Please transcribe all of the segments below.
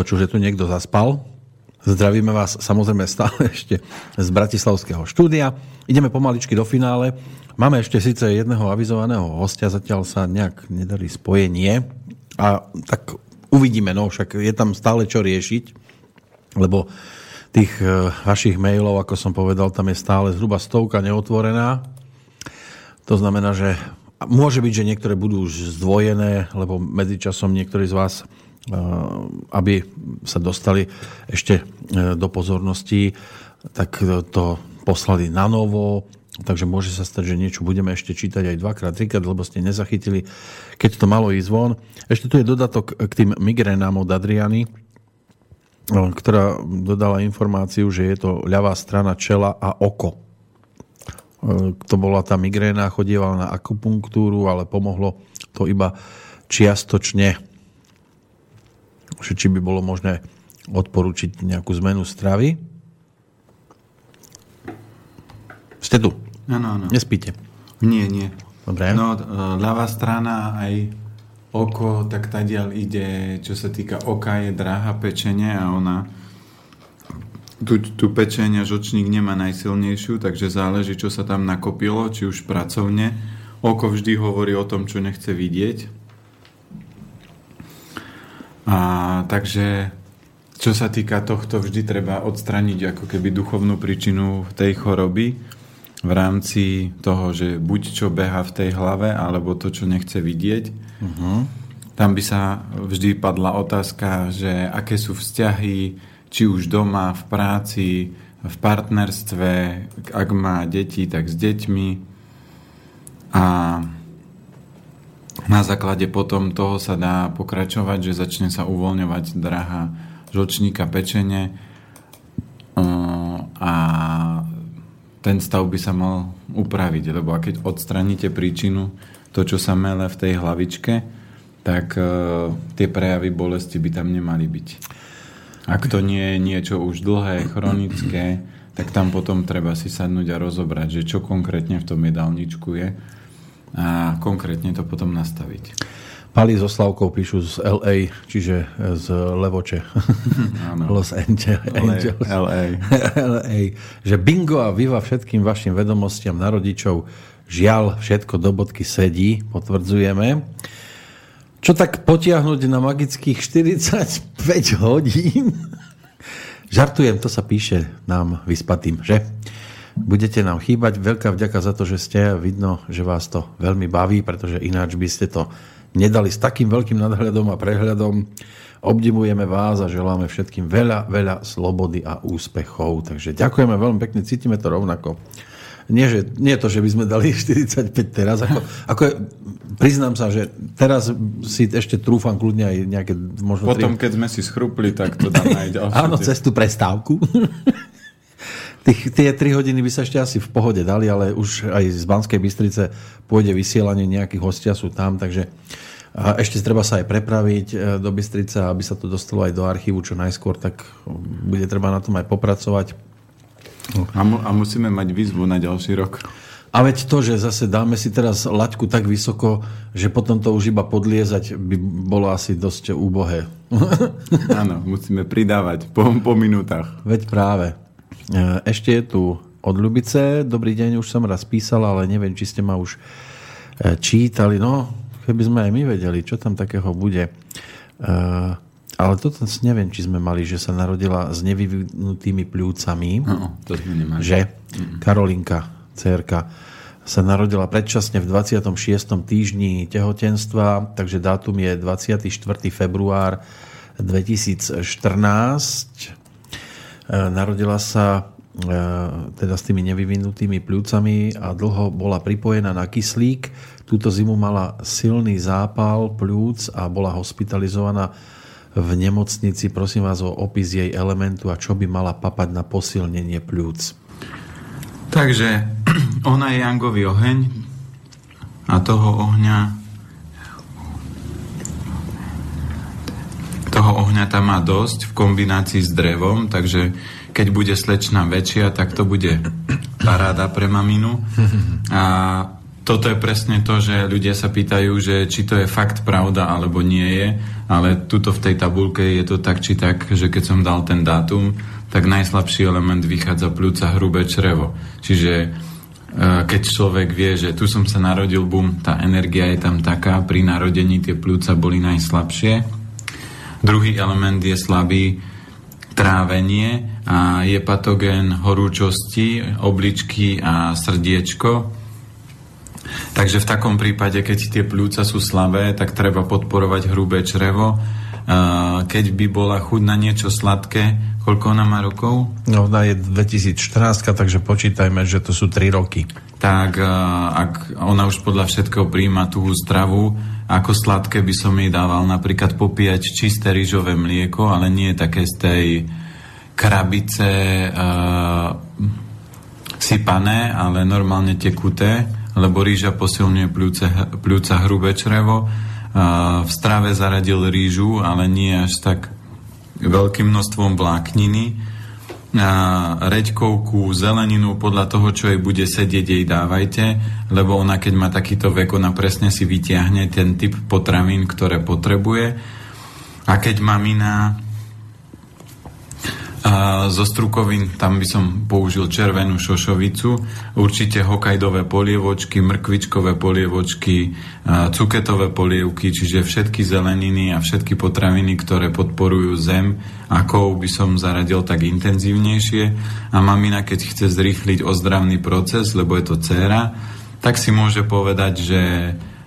počul, že tu niekto zaspal. Zdravíme vás samozrejme stále ešte z Bratislavského štúdia. Ideme pomaličky do finále. Máme ešte síce jedného avizovaného hostia, zatiaľ sa nejak nedarí spojenie. A tak uvidíme, no však je tam stále čo riešiť, lebo tých e, vašich mailov, ako som povedal, tam je stále zhruba stovka neotvorená. To znamená, že môže byť, že niektoré budú už zdvojené, lebo medzičasom niektorí z vás aby sa dostali ešte eh, do pozornosti, tak to poslali na novo, takže môže sa stať, že niečo budeme ešte čítať aj dvakrát, trikrát, lebo ste nezachytili, keď to malo ísť von. Ešte tu je dodatok k tým migrénám od Adriany, eh, ktorá dodala informáciu, že je to ľavá strana čela a oko. To bola tá migréna, chodievala na akupunktúru, ale pomohlo to iba čiastočne že či by bolo možné odporučiť nejakú zmenu stravy. Ste tu? Áno, áno. Nespíte? Nie, nie. Dobre. No, e, ľavá strana aj oko, tak tadiaľ ide, čo sa týka oka, je dráha pečenie a ona tu, tu pečenia žočník nemá najsilnejšiu, takže záleží, čo sa tam nakopilo, či už pracovne. Oko vždy hovorí o tom, čo nechce vidieť a takže čo sa týka tohto, vždy treba odstraniť ako keby duchovnú príčinu tej choroby v rámci toho, že buď čo beha v tej hlave, alebo to, čo nechce vidieť. Uh-huh. Tam by sa vždy padla otázka, že aké sú vzťahy, či už doma, v práci, v partnerstve, ak má deti, tak s deťmi. A na základe potom toho sa dá pokračovať, že začne sa uvoľňovať draha žlčníka pečene a ten stav by sa mal upraviť, lebo keď odstraníte príčinu, to, čo sa mele v tej hlavičke, tak tie prejavy bolesti by tam nemali byť. Ak to nie je niečo už dlhé, chronické, tak tam potom treba si sadnúť a rozobrať, že čo konkrétne v tom jedálničku je a konkrétne to potom nastaviť. Pali so Slavkou píšu z LA, čiže z Levoče. Áno. Los Angeles. LA. LA. Že bingo a viva všetkým vašim vedomostiam na rodičov. Žiaľ, všetko do bodky sedí, potvrdzujeme. Čo tak potiahnuť na magických 45 hodín? Žartujem, to sa píše nám vyspatým, že? Budete nám chýbať. Veľká vďaka za to, že ste. Vidno, že vás to veľmi baví, pretože ináč by ste to nedali s takým veľkým nadhľadom a prehľadom. Obdivujeme vás a želáme všetkým veľa, veľa slobody a úspechov. Takže ďakujeme veľmi pekne, cítime to rovnako. Nie, že, nie to, že by sme dali 45 teraz. Ako, ako je, priznám sa, že teraz si ešte trúfam kľudne aj nejaké možno... Potom, tri... keď sme si schrupli, tak to dáme aj ďalšie. Áno, cez tú prestávku. Tých, tie 3 hodiny by sa ešte asi v pohode dali, ale už aj z Banskej Bystrice pôjde vysielanie, nejakých hostia sú tam, takže a ešte treba sa aj prepraviť e, do Bystrice, aby sa to dostalo aj do archívu čo najskôr, tak bude treba na tom aj popracovať. A, mu, a musíme mať výzvu na ďalší rok. A veď to, že zase dáme si teraz laťku tak vysoko, že potom to už iba podliezať by bolo asi dosť úbohé. Áno, musíme pridávať po, po minútach. Veď práve. E, ešte je tu od Ľubice. Dobrý deň, už som raz písal, ale neviem, či ste ma už e, čítali. No, keby sme aj my vedeli, čo tam takého bude. E, ale toto neviem, či sme mali, že sa narodila s nevyvinutými pľúcami. No, to sme nemali. Že? Karolinka, cerka, sa narodila predčasne v 26. týždni tehotenstva, takže dátum je 24. február 2014 E, narodila sa e, teda s tými nevyvinutými pľúcami a dlho bola pripojená na kyslík. Túto zimu mala silný zápal pľúc a bola hospitalizovaná v nemocnici. Prosím vás o opis jej elementu a čo by mala papať na posilnenie pľúc. Takže ona je Jangový oheň a toho ohňa toho ohňa tam má dosť v kombinácii s drevom, takže keď bude slečna väčšia, tak to bude paráda pre maminu. A toto je presne to, že ľudia sa pýtajú, že či to je fakt pravda alebo nie je, ale tuto v tej tabulke je to tak či tak, že keď som dal ten dátum, tak najslabší element vychádza pľúca hrubé črevo. Čiže e, keď človek vie, že tu som sa narodil, bum, tá energia je tam taká, pri narodení tie pľúca boli najslabšie. Druhý element je slabý trávenie a je patogén horúčosti, obličky a srdiečko Takže v takom prípade, keď tie pľúca sú slabé, tak treba podporovať hrubé črevo. Keď by bola chuť na niečo sladké, koľko ona má rokov? No, ona je 2014, takže počítajme, že to sú 3 roky. Tak ak ona už podľa všetkého príjma tú stravu, ako sladké by som jej dával napríklad popíjať čisté rýžové mlieko, ale nie také z tej krabice uh, sypané, ale normálne tekuté lebo rýža posilňuje pľúce, pľúca hrubé črevo. A v strave zaradil rýžu, ale nie až tak veľkým množstvom vlákniny. Reďkovku, zeleninu, podľa toho, čo jej bude sedieť, jej dávajte, lebo ona, keď má takýto vek, ona presne si vytiahne ten typ potravín, ktoré potrebuje. A keď mamina a zo strukovín tam by som použil červenú šošovicu, určite hokajdové polievočky, mrkvičkové polievočky, cuketové polievky, čiže všetky zeleniny a všetky potraviny, ktoré podporujú zem, ako by som zaradil tak intenzívnejšie. A mamina, keď chce zrýchliť ozdravný proces, lebo je to dcéra, tak si môže povedať, že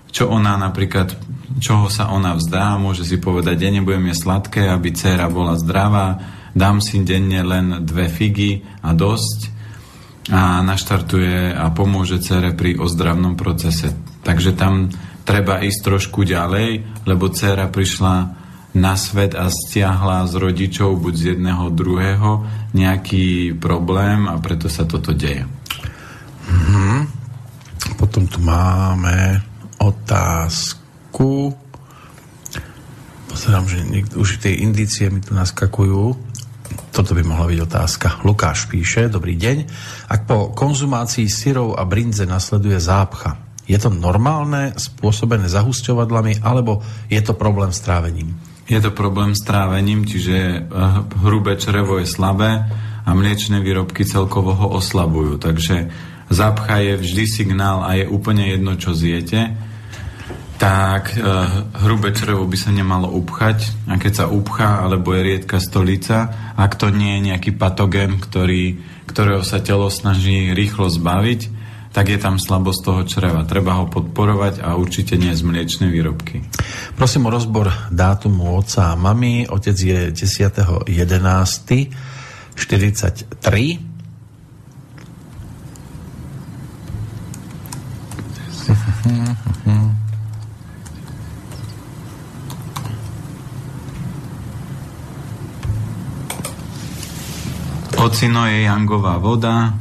čo ona napríklad, čoho sa ona vzdá, môže si povedať, ja nebudem je sladké, aby dcéra bola zdravá, dám si denne len dve figy a dosť a naštartuje a pomôže cere pri ozdravnom procese. Takže tam treba ísť trošku ďalej, lebo dcera prišla na svet a stiahla z rodičov buď z jedného druhého nejaký problém a preto sa toto deje. Mm-hmm. Potom tu máme otázku. Pozerám, že niekto, už tie indície mi tu naskakujú. Toto by mohla byť otázka. Lukáš píše, dobrý deň. Ak po konzumácii syrov a brinze nasleduje zápcha, je to normálne, spôsobené zahusťovadlami, alebo je to problém s trávením? Je to problém s trávením, čiže eh, hrubé črevo je slabé a mliečne výrobky celkovo ho oslabujú. Takže zápcha je vždy signál a je úplne jedno, čo zjete tak e, hrubé črevo by sa nemalo upchať a keď sa upchá alebo je riedka stolica, ak to nie je nejaký patogén, ktorý, ktorého sa telo snaží rýchlo zbaviť, tak je tam slabosť toho čreva. Treba ho podporovať a určite nie z mliečnej výrobky. Prosím o rozbor dátumu otca a mamy. Otec je 10.11. 43 Ocino je jangová voda.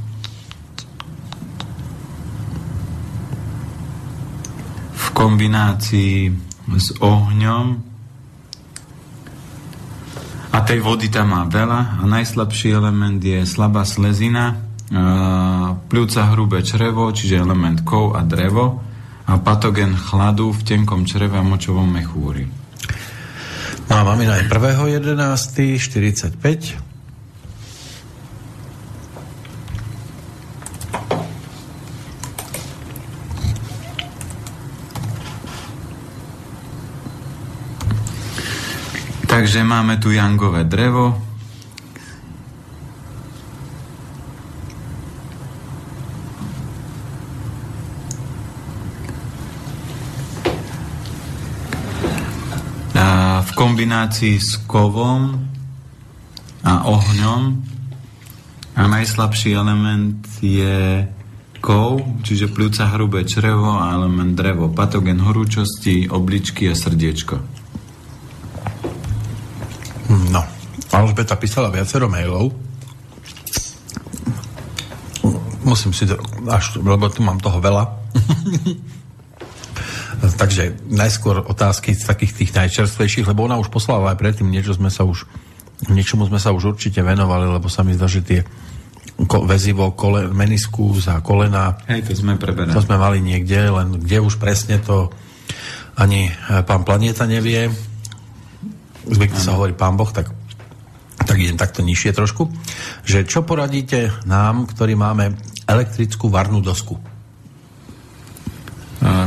V kombinácii s ohňom. A tej vody tam má veľa. A najslabší element je slabá slezina, pľúca hrubé črevo, čiže element kov a drevo a patogen chladu v tenkom čreve a močovom mechúri. No a mamina je 1.11.45 Takže máme tu jangové drevo. A v kombinácii s kovom a ohňom a najslabší element je kov, čiže pľúca hrubé črevo a element drevo, patogen horúčosti, obličky a srdiečko. Alžbeta písala viacero mailov. Musím si až, lebo tu mám toho veľa. Takže najskôr otázky z takých tých najčerstvejších, lebo ona už poslala aj predtým niečo sme sa už, niečomu sme sa už určite venovali, lebo sa mi zdá, že tie ko, väzivo, kole, meniskus a kolena. Hej, to sme preberali. To sme mali niekde, len kde už presne to ani e, pán Planieta nevie. Zvykne sa hovorí pán Boh, tak, tak idem takto nižšie trošku. Že čo poradíte nám, ktorí máme elektrickú varnú dosku?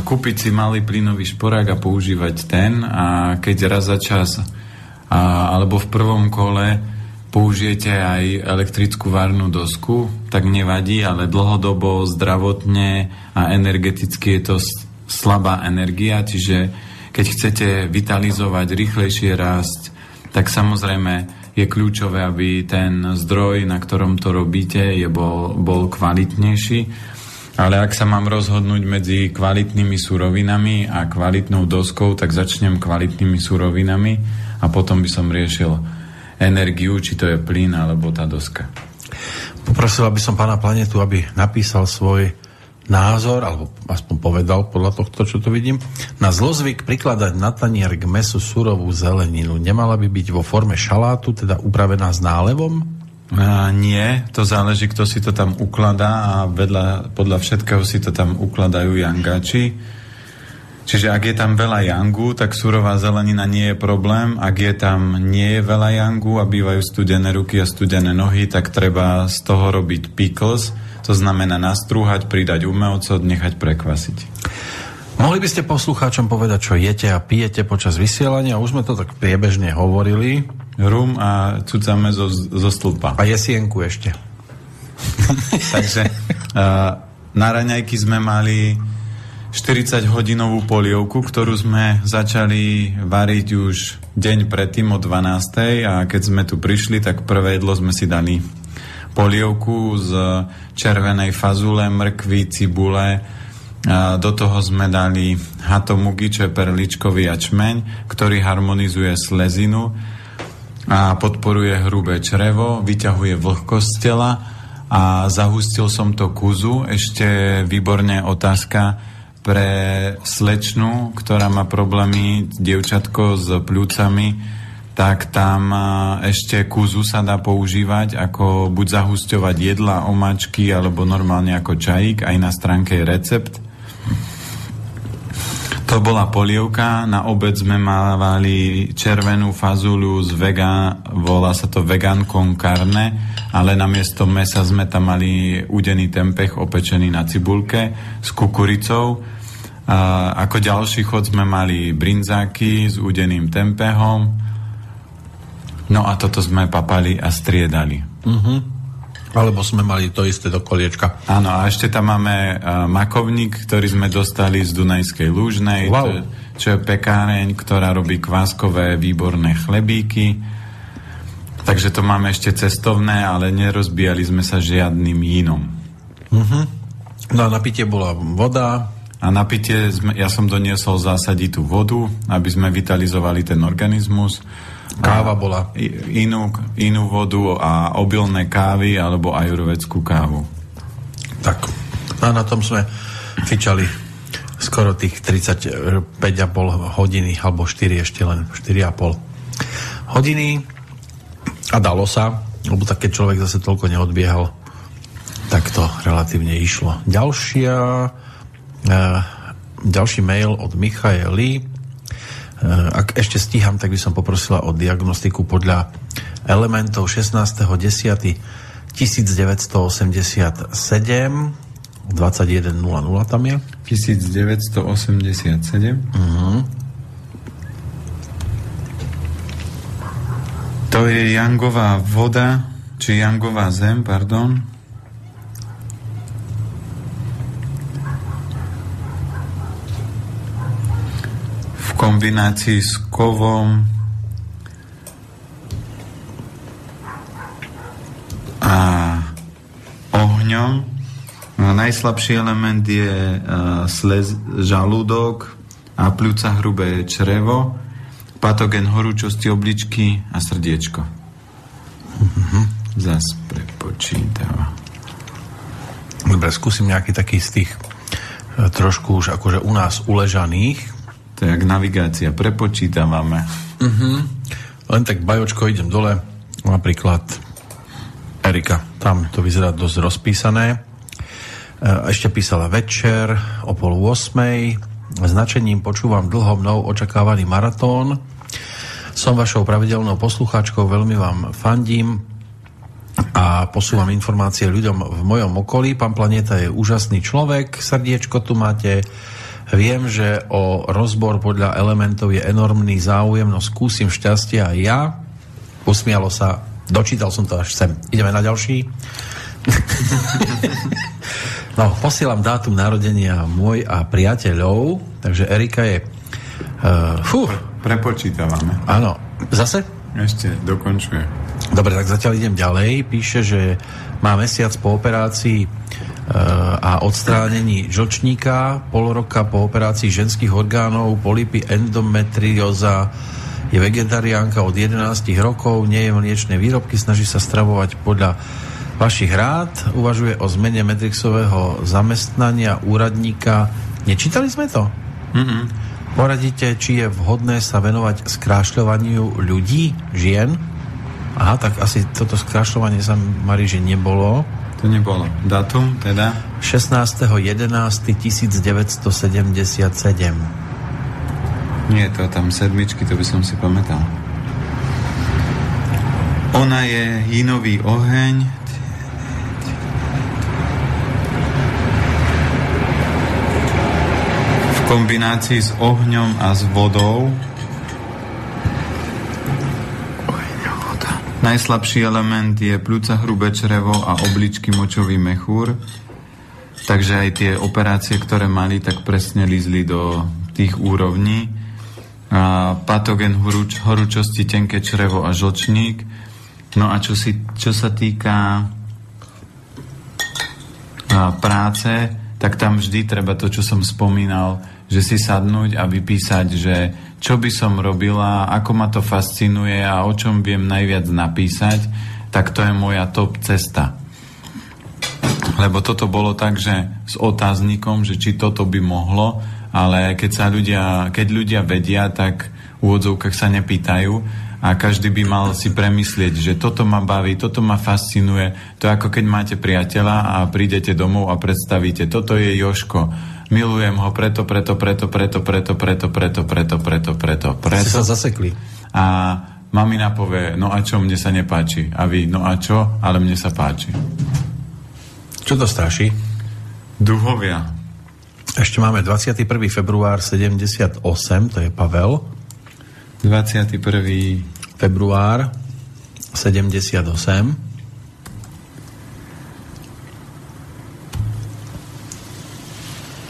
Kúpiť si malý plynový šporák a používať ten a keď raz za čas a, alebo v prvom kole použijete aj elektrickú varnú dosku, tak nevadí, ale dlhodobo, zdravotne a energeticky je to slabá energia, čiže keď chcete vitalizovať, rýchlejšie rásť, tak samozrejme je kľúčové, aby ten zdroj, na ktorom to robíte, je bol, bol kvalitnejší. Ale ak sa mám rozhodnúť medzi kvalitnými surovinami a kvalitnou doskou, tak začnem kvalitnými surovinami a potom by som riešil energiu, či to je plyn alebo tá doska. Poprosil by som pána Planetu, aby napísal svoj názor, alebo aspoň povedal podľa tohto, čo tu vidím. Na zlozvyk prikladať na tanier k mesu surovú zeleninu nemala by byť vo forme šalátu, teda upravená s nálevom? A nie, to záleží, kto si to tam ukladá a vedľa, podľa všetkého si to tam ukladajú jangači. Čiže ak je tam veľa jangu, tak surová zelenina nie je problém. Ak je tam nie je veľa jangu a bývajú studené ruky a studené nohy, tak treba z toho robiť pickles, to znamená nastrúhať, pridať umelcot, nechať prekvasiť. Mohli by ste poslucháčom povedať, čo jete a pijete počas vysielania? Už sme to tak priebežne hovorili. Rum a cucame zo, zo stĺpa. A jesienku ešte. Takže uh, na raňajky sme mali 40-hodinovú polievku, ktorú sme začali variť už deň predtým o 12. A keď sme tu prišli, tak prvé jedlo sme si dali polievku z červenej fazule, mrkvy, cibule. Do toho sme dali hatomugi, čo je perličkový ačmeň, ktorý harmonizuje slezinu a podporuje hrubé črevo, vyťahuje vlhkosť tela a zahustil som to kuzu. Ešte výborne otázka, pre slečnu, ktorá má problémy, dievčatko s pľúcami, tak tam ešte kúzu sa dá používať, ako buď zahusťovať jedla, omačky, alebo normálne ako čajík, aj na stránke je recept. To bola polievka, na obed sme mávali červenú fazulu z vega, volá sa to vegan con carne, ale namiesto mesa sme tam mali udený tempeh opečený na cibulke s kukuricou a ako ďalší chod sme mali brinzáky s údeným tempehom. No a toto sme papali a striedali. Uh-huh. Alebo sme mali to isté do koliečka. Áno, a ešte tam máme uh, makovník, ktorý sme dostali z Dunajskej Lúžnej, wow. čo, čo je pekáreň, ktorá robí kváskové výborné chlebíky. Takže to máme ešte cestovné, ale nerozbíjali sme sa žiadnym inom. Uh-huh. No a na pitie bola voda, a na pitie sme, ja som doniesol zásaditú vodu, aby sme vitalizovali ten organizmus. Káva bola? Inú, inú vodu a obilné kávy alebo ajurvedskú kávu. Tak. A na tom sme fičali skoro tých 35,5 hodiny, alebo 4 ešte len, 4,5 hodiny a dalo sa, lebo tak keď človek zase toľko neodbiehal, tak to relatívne išlo. Ďalšia Eh, ďalší mail od Michaely. Eh, ak ešte stíham, tak by som poprosila o diagnostiku podľa elementov 16.10. 1987 21.00 tam je 1987 uh-huh. To je Jangová voda či Jangová zem, pardon kombinácii s kovom a ohňom. No, najslabší element je uh, slez, žalúdok a pľúca hrubé črevo, patogen horúčosti obličky a srdiečko. Mm-hmm. Zas prepočítava. Dobre, skúsim nejaký taký z tých e, trošku už akože u nás uležaných, to je jak navigácia, prepočítavame. Uh-huh. Len tak bajočko idem dole, napríklad Erika, tam to vyzerá dosť rozpísané. E, ešte písala večer o pol 8. Značením počúvam dlho mnou očakávaný maratón. Som vašou pravidelnou poslucháčkou, veľmi vám fandím a posúvam informácie ľuďom v mojom okolí. Pán Planeta je úžasný človek, srdiečko tu máte. Viem, že o rozbor podľa elementov je enormný záujem, no skúsim šťastie aj ja. Usmialo sa, dočítal som to až sem. Ideme na ďalší. no, posielam dátum narodenia môj a priateľov, takže Erika je... Uh, fú. Prepočítavame. Áno. Zase? Ešte dokončuje. Dobre, tak zatiaľ idem ďalej. Píše, že má mesiac po operácii a odstránení žlčníka, pol roka po operácii ženských orgánov, polipy, endometrioza, je vegetariánka od 11 rokov, nie je mliečne výrobky, snaží sa stravovať podľa vašich rád, uvažuje o zmene Metrixového zamestnania úradníka. Nečítali sme to? Mm-hmm. Poradíte, či je vhodné sa venovať skrášľovaniu ľudí, žien? Aha, tak asi toto skrašľovanie sa Mariži nebolo. To nebolo. Datum teda? 16.11.1977. Nie, to tam sedmičky, to by som si pamätal. Ona je jinový oheň. V kombinácii s ohňom a s vodou Najslabší element je pľúca hrubé črevo a obličky močový mechúr. Takže aj tie operácie, ktoré mali, tak presne lízli do tých úrovní. A patogen horúč, horúčosti, tenké črevo a žlčník. No a čo, si, čo sa týka práce, tak tam vždy treba to, čo som spomínal, že si sadnúť a vypísať, že čo by som robila, ako ma to fascinuje a o čom viem najviac napísať, tak to je moja top cesta. Lebo toto bolo tak, že s otáznikom, že či toto by mohlo, ale keď, sa ľudia, keď ľudia vedia, tak v úvodzovkách sa nepýtajú a každý by mal si premyslieť, že toto ma baví, toto ma fascinuje. To je ako keď máte priateľa a prídete domov a predstavíte, toto je Joško milujem ho preto, preto, preto, preto, preto, preto, preto, preto, preto, preto, preto. sa zasekli. A mamina povie, no a čo, mne sa nepáči. A vy, no a čo, ale mne sa páči. Čo to straší? Duhovia. Ešte máme 21. február 78, to je Pavel. 21. február 78.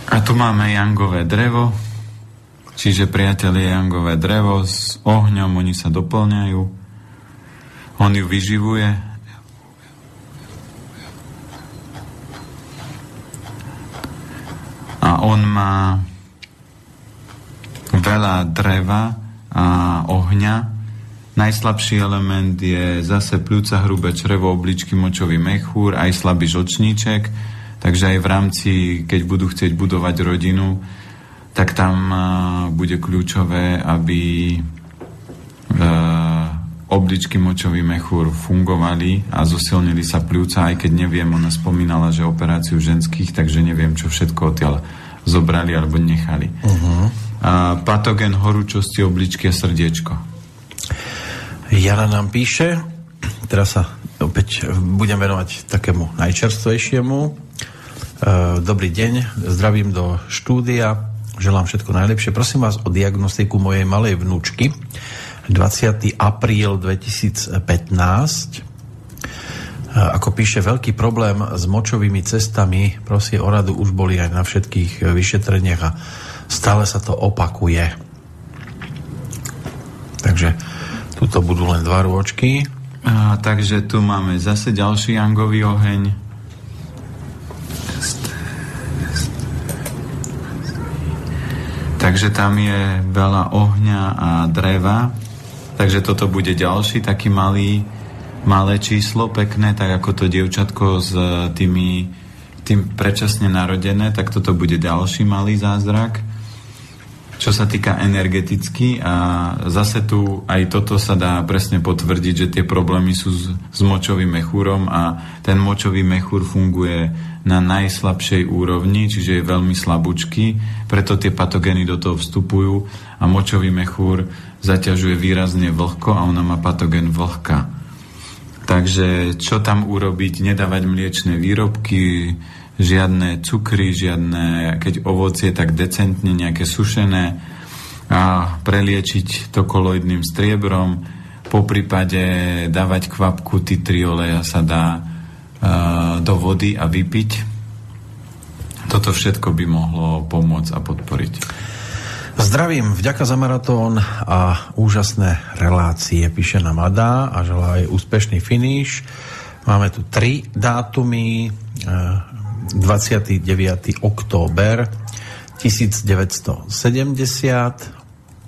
A tu máme jangové drevo, čiže priateľ je jangové drevo s ohňom, oni sa doplňajú. On ju vyživuje. A on má veľa dreva a ohňa. Najslabší element je zase pľúca, hrubé črevo, obličky, močový mechúr, aj slabý žlčníček Takže aj v rámci, keď budú chcieť budovať rodinu, tak tam bude kľúčové, aby e, obličky močový mechúr fungovali a zosilnili sa pľúca, aj keď neviem, ona spomínala, že operáciu ženských, takže neviem, čo všetko odtiaľ zobrali alebo nechali. Uh-huh. A patogen horúčosti obličky a srdiečko. Jana nám píše, teraz sa opäť budem venovať takému najčerstvejšiemu Eh, dobrý deň, zdravím do štúdia, želám všetko najlepšie. Prosím vás o diagnostiku mojej malej vnúčky. 20. apríl 2015. Eh, ako píše, veľký problém s močovými cestami, prosím o radu, už boli aj na všetkých vyšetreniach a stále sa to opakuje. Takže tuto budú len dva rôčky. A, takže tu máme zase ďalší jangový oheň Takže tam je veľa ohňa a dreva. Takže toto bude ďalší taký malý, malé číslo, pekné, tak ako to dievčatko s tými, tým predčasne narodené, tak toto bude ďalší malý zázrak. Čo sa týka energeticky a zase tu aj toto sa dá presne potvrdiť, že tie problémy sú s, s močovým mechúrom a ten močový mechúr funguje na najslabšej úrovni, čiže je veľmi slabúčky, preto tie patogény do toho vstupujú a močový mechúr zaťažuje výrazne vlhko a ona má patogén vlhka. Takže čo tam urobiť? Nedávať mliečne výrobky, žiadne cukry, žiadne, keď ovocie, tak decentne nejaké sušené a preliečiť to koloidným striebrom, po prípade dávať kvapku titrioleja sa dá uh, do vody a vypiť. Toto všetko by mohlo pomôcť a podporiť. Zdravím, vďaka za maratón a úžasné relácie, píše nám Ada a želá aj úspešný finish. Máme tu tri dátumy, 29. október 1970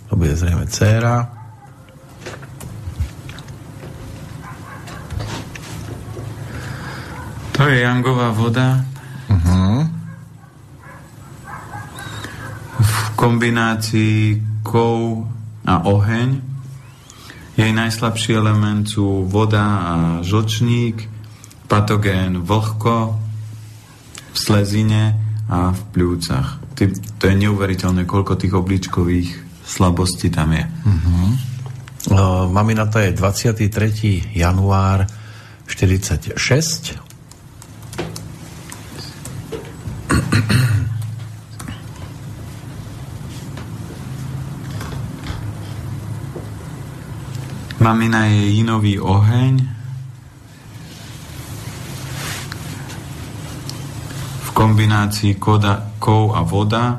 to bude zrejme dcéra to je Jangová voda uh-huh. v kombinácii kov a oheň jej najslabší element sú voda a žlčník patogén vlhko slezine a v pľúcach. Ty, to je neuveriteľné, koľko tých obličkových slabostí tam je. Uh-huh. Uh, mamina to je 23. január 46. Mamina je jinový oheň, kombinácii koda, kov a voda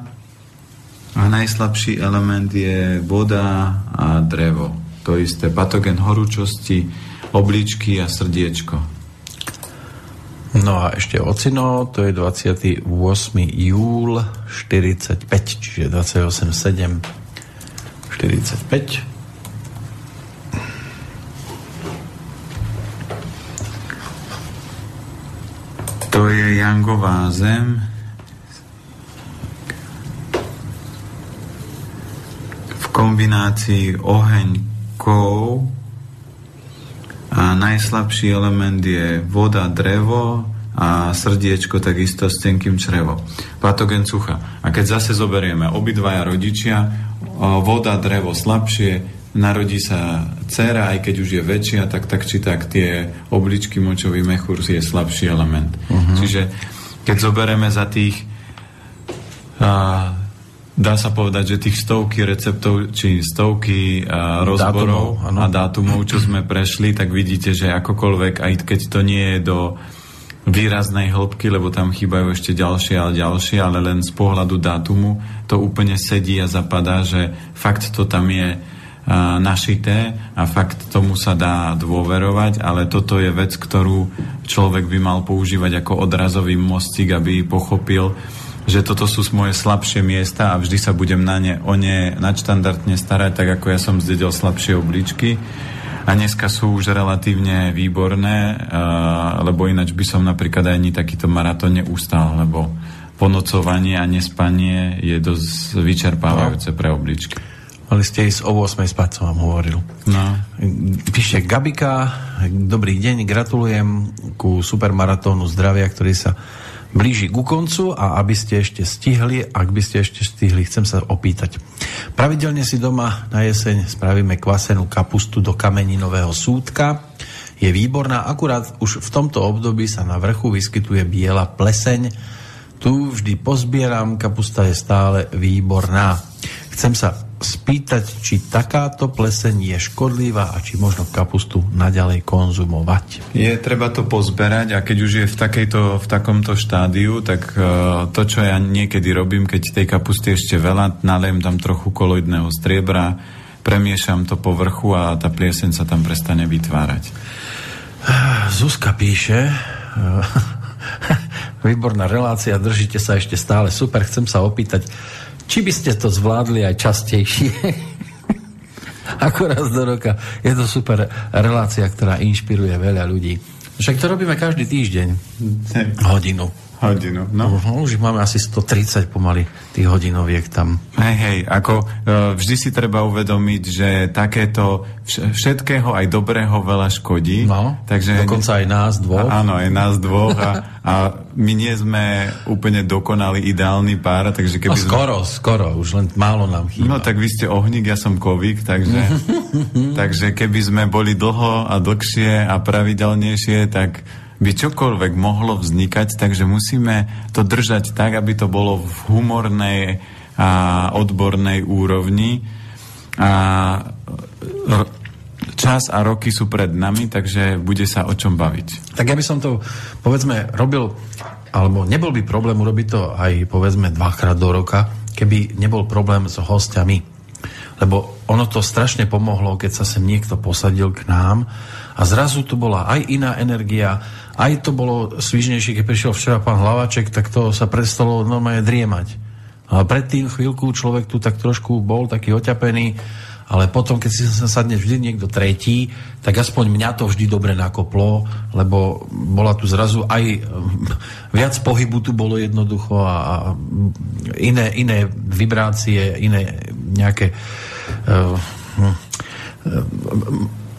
a najslabší element je voda a drevo. To isté, patogen horúčosti, obličky a srdiečko. No a ešte ocino, to je 28. júl 45, čiže 28 7 45. je Jangová zem. V kombinácii oheň, kov a najslabší element je voda, drevo a srdiečko takisto s tenkým črevo. Patogen sucha. A keď zase zoberieme obidvaja rodičia, voda, drevo slabšie, narodí sa dcera, aj keď už je väčšia, tak tak či tak tie obličky močový mechúr je slabší element. Uh-huh. Čiže keď zoberieme za tých a, dá sa povedať, že tých stovky receptov, či stovky a, rozborov dátumov, a dátumov, čo sme prešli, tak vidíte, že akokoľvek, aj keď to nie je do výraznej hĺbky, lebo tam chýbajú ešte ďalšie a ďalšie, ale len z pohľadu dátumu to úplne sedí a zapadá, že fakt to tam je našité a fakt tomu sa dá dôverovať, ale toto je vec, ktorú človek by mal používať ako odrazový mostík, aby pochopil, že toto sú moje slabšie miesta a vždy sa budem na ne, o ne nadštandardne starať, tak ako ja som zdedel slabšie obličky. A dneska sú už relatívne výborné, lebo ináč by som napríklad ani takýto maratón neustal, lebo ponocovanie a nespanie je dosť vyčerpávajúce pre obličky. Mali ste ísť o 8 spať, som vám hovoril. No. Píšte Gabika, dobrý deň, gratulujem ku supermaratónu zdravia, ktorý sa blíži ku koncu a aby ste ešte stihli, ak by ste ešte stihli, chcem sa opýtať. Pravidelne si doma na jeseň spravíme kvasenú kapustu do kameninového súdka. Je výborná, akurát už v tomto období sa na vrchu vyskytuje biela pleseň. Tu vždy pozbieram, kapusta je stále výborná. Chcem sa spýtať, či takáto pleseň je škodlivá a či možno kapustu naďalej konzumovať. Je treba to pozberať a keď už je v, takejto, v takomto štádiu, tak uh, to, čo ja niekedy robím, keď tej kapusty ešte veľa, naliem tam trochu koloidného striebra, premiešam to po vrchu a tá plieseň sa tam prestane vytvárať. Zuzka píše, výborná relácia, držíte sa ešte stále super, chcem sa opýtať, či by ste to zvládli aj častejšie? Ako raz do roka. Je to super relácia, ktorá inšpiruje veľa ľudí. Však to robíme každý týždeň. Hodinu. Hodinu, no. Uh, už máme asi 130 pomaly tých hodinoviek tam. Hej, hej, ako uh, vždy si treba uvedomiť, že takéto všetkého aj dobrého veľa škodí. No, takže dokonca aj nás dvoch. Áno, aj nás dvoch a, a my nie sme úplne dokonali ideálny pár, takže keby no, skoro, sme... skoro, už len málo nám chýba. No tak vy ste ohník, ja som kovík, takže, takže keby sme boli dlho a dlhšie a pravidelnejšie, tak by čokoľvek mohlo vznikať, takže musíme to držať tak, aby to bolo v humornej a odbornej úrovni. A čas a roky sú pred nami, takže bude sa o čom baviť. Tak ja by som to, povedzme, robil, alebo nebol by problém urobiť to aj, povedzme, dvakrát do roka, keby nebol problém s hostiami. Lebo ono to strašne pomohlo, keď sa sem niekto posadil k nám a zrazu tu bola aj iná energia, aj to bolo svižnejšie, keď prišiel včera pán Hlavaček, tak to sa prestalo normálne driemať. A predtým chvíľku človek tu tak trošku bol taký oťapený, ale potom, keď si sa sadne vždy niekto tretí, tak aspoň mňa to vždy dobre nakoplo, lebo bola tu zrazu aj viac pohybu tu bolo jednoducho a, iné, iné vibrácie, iné nejaké uh, uh,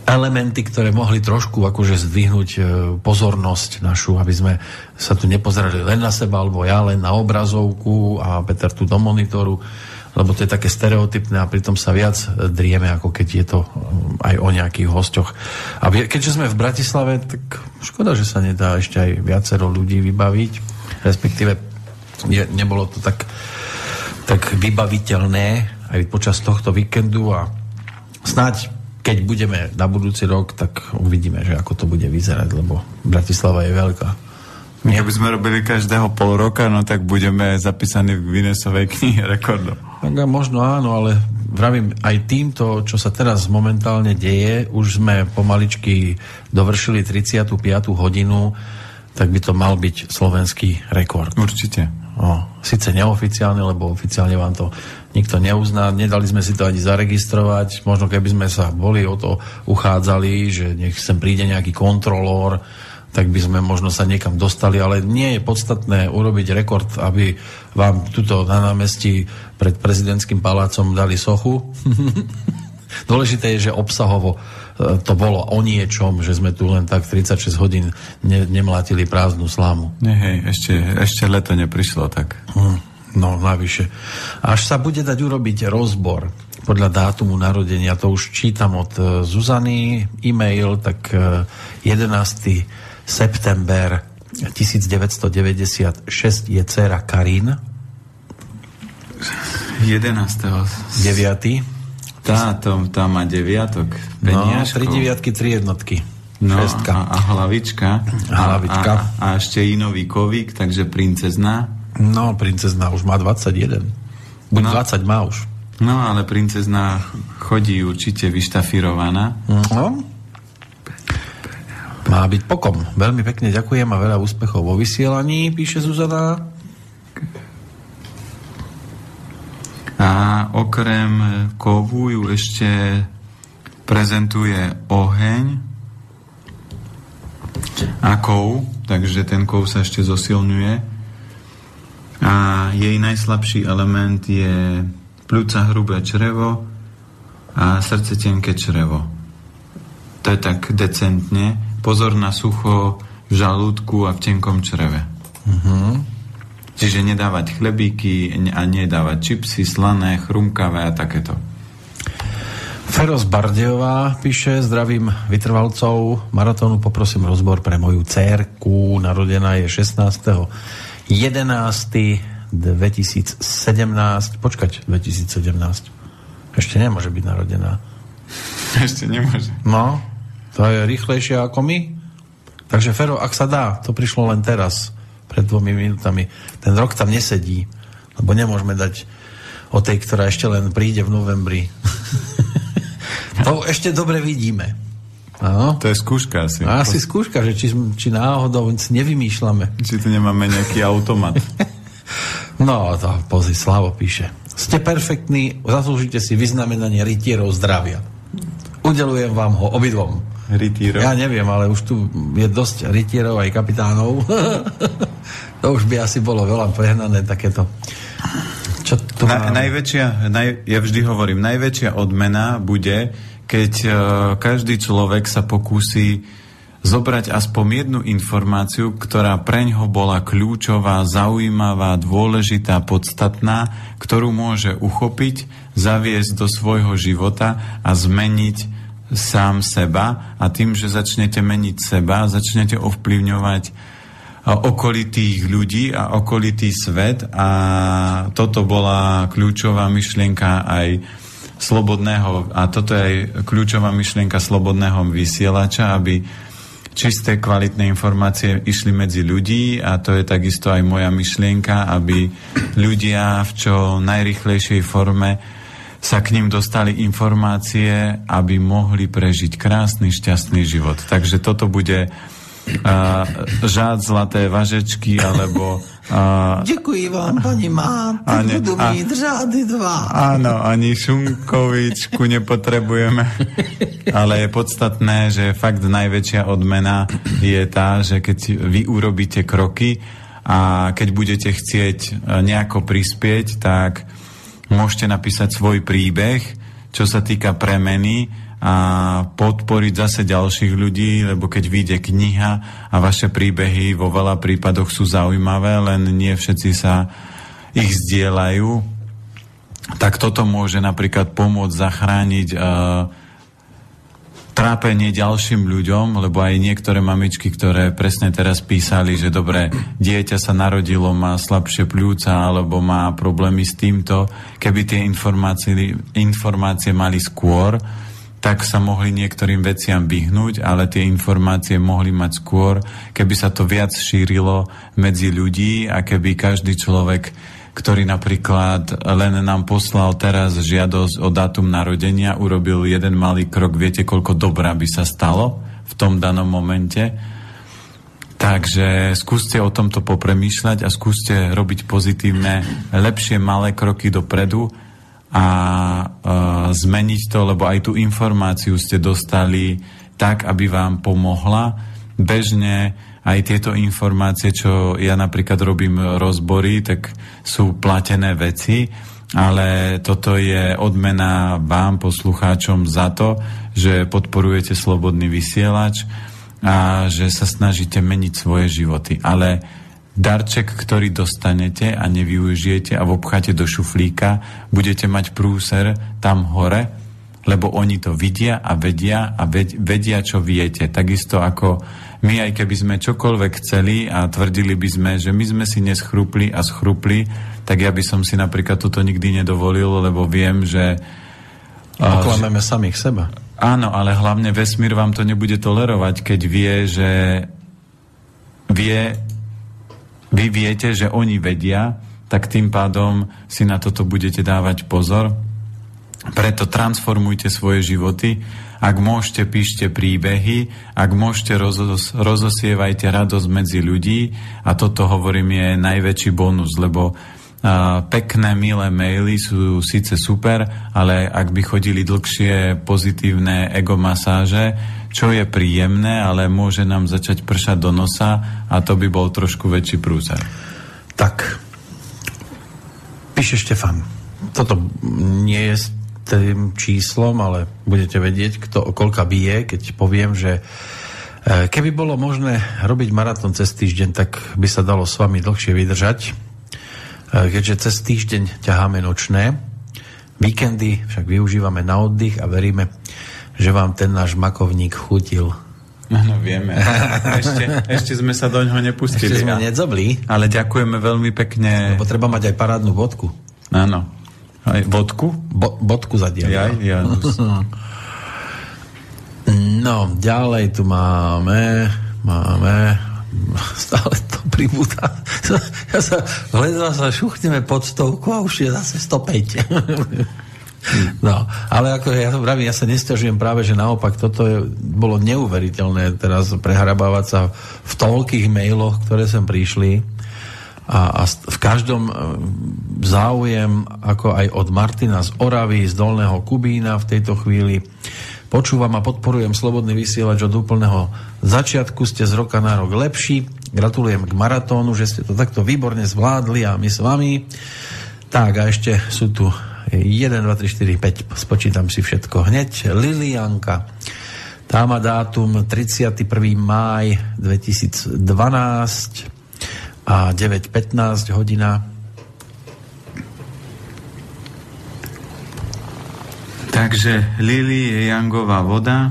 elementy, ktoré mohli trošku akože zdvihnúť e, pozornosť našu, aby sme sa tu nepozerali len na seba, alebo ja len na obrazovku a Peter tu do monitoru, lebo to je také stereotypné a pritom sa viac drieme, ako keď je to e, aj o nejakých hostoch. A keďže sme v Bratislave, tak škoda, že sa nedá ešte aj viacero ľudí vybaviť, respektíve je, nebolo to tak, tak vybaviteľné aj počas tohto víkendu a snáď keď budeme na budúci rok, tak uvidíme, že ako to bude vyzerať, lebo Bratislava je veľká. Keby sme robili každého pol roka, no tak budeme zapísaní v Guinnessovej knihe rekordov. Tak možno áno, ale vravím, aj týmto, čo sa teraz momentálne deje, už sme pomaličky dovršili 35. hodinu, tak by to mal byť slovenský rekord. Určite. No, Sice neoficiálne, lebo oficiálne vám to nikto neuzná, nedali sme si to ani zaregistrovať, možno keby sme sa boli o to uchádzali, že nech sem príde nejaký kontrolór, tak by sme možno sa niekam dostali, ale nie je podstatné urobiť rekord, aby vám tuto na námestí pred prezidentským palácom dali sochu. Dôležité je, že obsahovo E, to bolo o niečom, že sme tu len tak 36 hodín ne, nemlátili prázdnu slámu. Nie, hej, ešte, ešte leto neprišlo tak. Hm, no, navyše. Až sa bude dať urobiť rozbor podľa dátumu narodenia, to už čítam od e, Zuzany e-mail, tak 11. E, september 1996 je dcera Karin. 11. 9. Tá, to, tá má deviatok. No, tri deviatky, tri jednotky. No, Šestka. A, a hlavička. Hlavička. A, a, a ešte inový kovík, takže princezná. No, princezná už má 21. Buď no, 20 má už. No, ale princezná chodí určite vyštafirovaná. No. Má byť pokom. Veľmi pekne ďakujem a veľa úspechov vo vysielaní, píše Zuzana. A okrem kovu ju ešte prezentuje oheň a kov, takže ten kov sa ešte zosilňuje. A jej najslabší element je pľúca hrubé črevo a srdce tenké črevo. To je tak decentne. Pozor na sucho v žalúdku a v tenkom čreve. Uh-huh. Čiže nedávať chlebíky a nedávať čipsy, slané, chrumkavé a takéto. Feroz Bardejová píše, zdravím vytrvalcov maratónu, poprosím rozbor pre moju cérku, narodená je 16. 11. 2017, počkať, 2017. Ešte nemôže byť narodená. Ešte nemôže. No, to je rýchlejšie ako my. Takže Fero, ak sa dá, to prišlo len teraz pred dvomi minútami. Ten rok tam nesedí, lebo nemôžeme dať o tej, ktorá ešte len príde v novembri. to ešte dobre vidíme. Áno. To je skúška asi. A asi skúška, že či, či náhodou nevymýšľame. Či tu nemáme nejaký automat. no, to pozri, Slavo píše. Ste perfektní, zaslúžite si vyznamenanie rytierov zdravia. Udelujem vám ho obidvom. Rytírov? Ja neviem, ale už tu je dosť rytierov aj kapitánov. To už by asi bolo veľa prehnané takéto. Čo to Na, najväčšia, naj, ja vždy hovorím, najväčšia odmena bude, keď uh, každý človek sa pokúsi zobrať aspoň jednu informáciu, ktorá preňho bola kľúčová, zaujímavá, dôležitá, podstatná, ktorú môže uchopiť, zaviesť do svojho života a zmeniť sám seba. A tým, že začnete meniť seba, začnete ovplyvňovať okolitých ľudí a okolitý svet. A toto bola kľúčová myšlienka aj slobodného a toto je aj kľúčová myšlienka slobodného vysielača, aby čisté, kvalitné informácie išli medzi ľudí a to je takisto aj moja myšlienka, aby ľudia v čo najrychlejšej forme sa k ním dostali informácie, aby mohli prežiť krásny, šťastný život. Takže toto bude uh, žád zlaté važečky, alebo... Uh, Ďakujem vám, pani má. Ani, budú mi žády dva. Áno, ani šunkovičku nepotrebujeme. Ale je podstatné, že fakt najväčšia odmena je tá, že keď vy urobíte kroky a keď budete chcieť nejako prispieť, tak môžete napísať svoj príbeh, čo sa týka premeny a podporiť zase ďalších ľudí, lebo keď vyjde kniha a vaše príbehy vo veľa prípadoch sú zaujímavé, len nie všetci sa ich zdieľajú, tak toto môže napríklad pomôcť zachrániť uh, trápenie ďalším ľuďom, lebo aj niektoré mamičky, ktoré presne teraz písali, že dobre, dieťa sa narodilo, má slabšie pľúca alebo má problémy s týmto, keby tie informácie, informácie mali skôr, tak sa mohli niektorým veciam vyhnúť, ale tie informácie mohli mať skôr, keby sa to viac šírilo medzi ľudí a keby každý človek, ktorý napríklad len nám poslal teraz žiadosť o dátum narodenia, urobil jeden malý krok, viete, koľko dobrá by sa stalo v tom danom momente. Takže skúste o tomto popremýšľať a skúste robiť pozitívne, lepšie malé kroky dopredu, a uh, zmeniť to, lebo aj tú informáciu ste dostali tak, aby vám pomohla. Bežne aj tieto informácie, čo ja napríklad robím rozbory, tak sú platené veci, ale toto je odmena vám, poslucháčom, za to, že podporujete slobodný vysielač a že sa snažíte meniť svoje životy. Ale darček, ktorý dostanete a nevyužijete a vobcháte do šuflíka, budete mať prúser tam hore, lebo oni to vidia a vedia a vedia, čo viete. Takisto ako my, aj keby sme čokoľvek chceli a tvrdili by sme, že my sme si neschrupli a schrupli, tak ja by som si napríklad toto nikdy nedovolil, lebo viem, že... Oklameme že, samých seba. Áno, ale hlavne vesmír vám to nebude tolerovať, keď vie, že vie, vy viete, že oni vedia, tak tým pádom si na toto budete dávať pozor. Preto transformujte svoje životy. Ak môžete, píšte príbehy. Ak môžete, rozos- rozosievajte radosť medzi ľudí. A toto, hovorím, je najväčší bonus, lebo a, pekné, milé maily sú síce super, ale ak by chodili dlhšie pozitívne ego masáže, čo je príjemné, ale môže nám začať pršať do nosa a to by bol trošku väčší prúser. Tak, píše Štefan, toto nie je s tým číslom, ale budete vedieť, kto koľka bije, keď poviem, že e, keby bolo možné robiť maratón cez týždeň, tak by sa dalo s vami dlhšie vydržať, e, keďže cez týždeň ťaháme nočné, víkendy však využívame na oddych a veríme, že vám ten náš makovník chutil. Áno, vieme. Ešte, ešte sme sa do ňoho nepustili. Ešte sme nedzobli. Ale ďakujeme veľmi pekne. Lebo treba mať aj parádnu vodku. Áno. Aj vodku? Bo, bodku zadiaľ. Ja, ja. No, ďalej tu máme, máme, stále to pribúda. Ja sa, len sa šuchneme pod stovku a už je zase 105. No, ale ako ja vravím, ja sa nestiažujem práve, že naopak toto je, bolo neuveriteľné teraz prehrabávať sa v toľkých mailoch, ktoré sem prišli a, a v každom e, záujem, ako aj od Martina z Oravy, z Dolného Kubína v tejto chvíli. Počúvam a podporujem Slobodný vysielač od úplného začiatku, ste z roka na rok lepší. Gratulujem k maratónu, že ste to takto výborne zvládli a my s vami. Tak a ešte sú tu 1, 2, 3, 4, 5, spočítam si všetko hneď. Lilianka, tá má dátum 31. máj 2012 a 9.15 hodina. Takže Lili je jangová voda.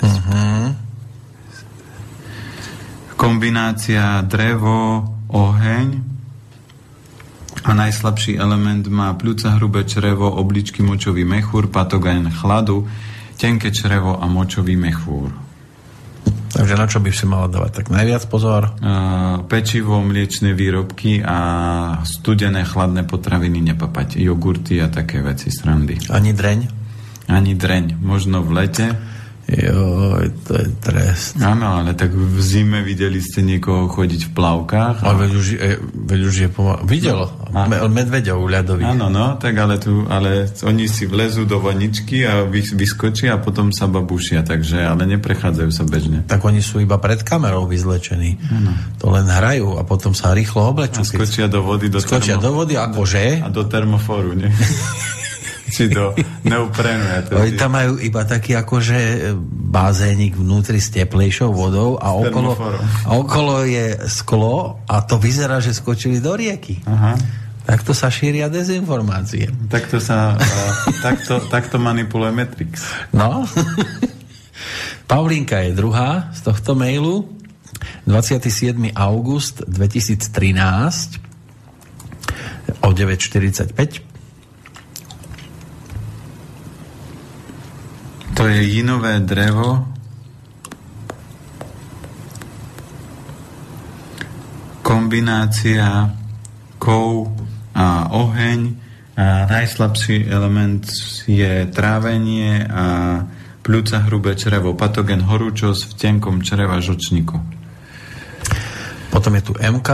Uh-huh. Kombinácia drevo, oheň a najslabší element má pľúca, hrubé črevo, obličky, močový mechúr, patogen chladu, tenké črevo a močový mechúr. Takže na čo by si mala dávať tak najviac pozor? Uh, pečivo, mliečne výrobky a studené, chladné potraviny nepapať. Jogurty a také veci, srandy. Ani dreň? Ani dreň. Možno v lete Joj, to je trest. Áno, ale tak v zime videli ste niekoho chodiť v plavkách? A... veď už, je, veď už je pomal... Videl. A... Medveďov ľadových. Áno, no, tak ale tu, ale oni si vlezú do vaničky a vy, vyskočia a potom sa babušia, takže, ale neprechádzajú sa bežne. Tak oni sú iba pred kamerou vyzlečení. Áno. To len hrajú a potom sa rýchlo oblečú. A skočia do vody. Do skočia termo... do vody, akože? A do termoforu, nie? či do neuprénu. Ja Oni tam majú iba taký akože bazénik vnútri s teplejšou vodou a okolo, a okolo je sklo a to vyzerá, že skočili do rieky. Aha. Takto sa šíria dezinformácie. Takto sa, takto, takto manipuluje Matrix. No. Paulínka je druhá z tohto mailu. 27. august 2013 o 9.45 To je jinové drevo. Kombinácia kov a oheň. A najslabší element je trávenie a pľúca hrubé črevo, patogen horúčos v tenkom čreva žočníku. Potom je tu MK,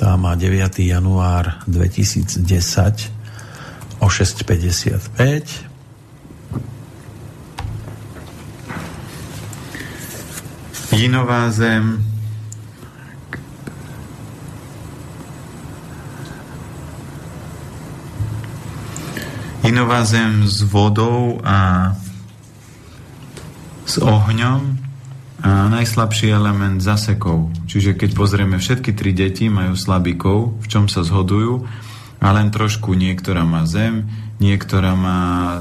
tá má 9. január 2010 o 6.55 Jinová zem, Inová zem s vodou a s ohňom a najslabší element zasekov. Čiže keď pozrieme, všetky tri deti majú slabikov, v čom sa zhodujú a len trošku niektorá má zem, niektorá má, e,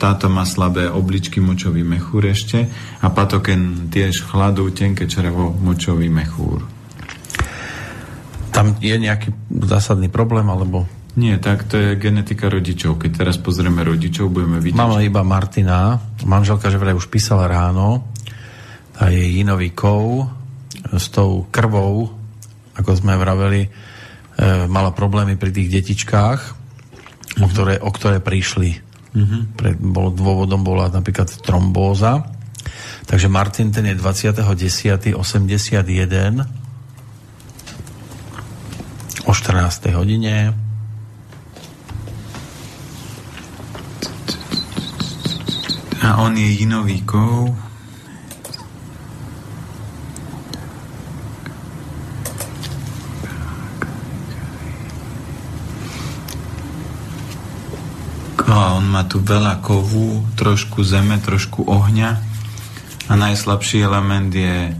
táto má slabé obličky, močový mechúr ešte a patoken tiež chladu, tenké črevo, močový mechúr. Tam je nejaký zásadný problém, alebo... Nie, tak to je genetika rodičov. Keď teraz pozrieme rodičov, budeme vidieť... Mama iba Martina, manželka, že vraj už písala ráno, a je jinový kov s tou krvou, ako sme vraveli, e, mala problémy pri tých detičkách, o ktoré, o ktoré prišli. Uh-huh. Pre, bol, dôvodom bola napríklad trombóza. Takže Martin ten je 20.10.81 o 14. hodine. A on je Jinovíkov. A on má tu veľa kovu, trošku zeme, trošku ohňa a najslabší element je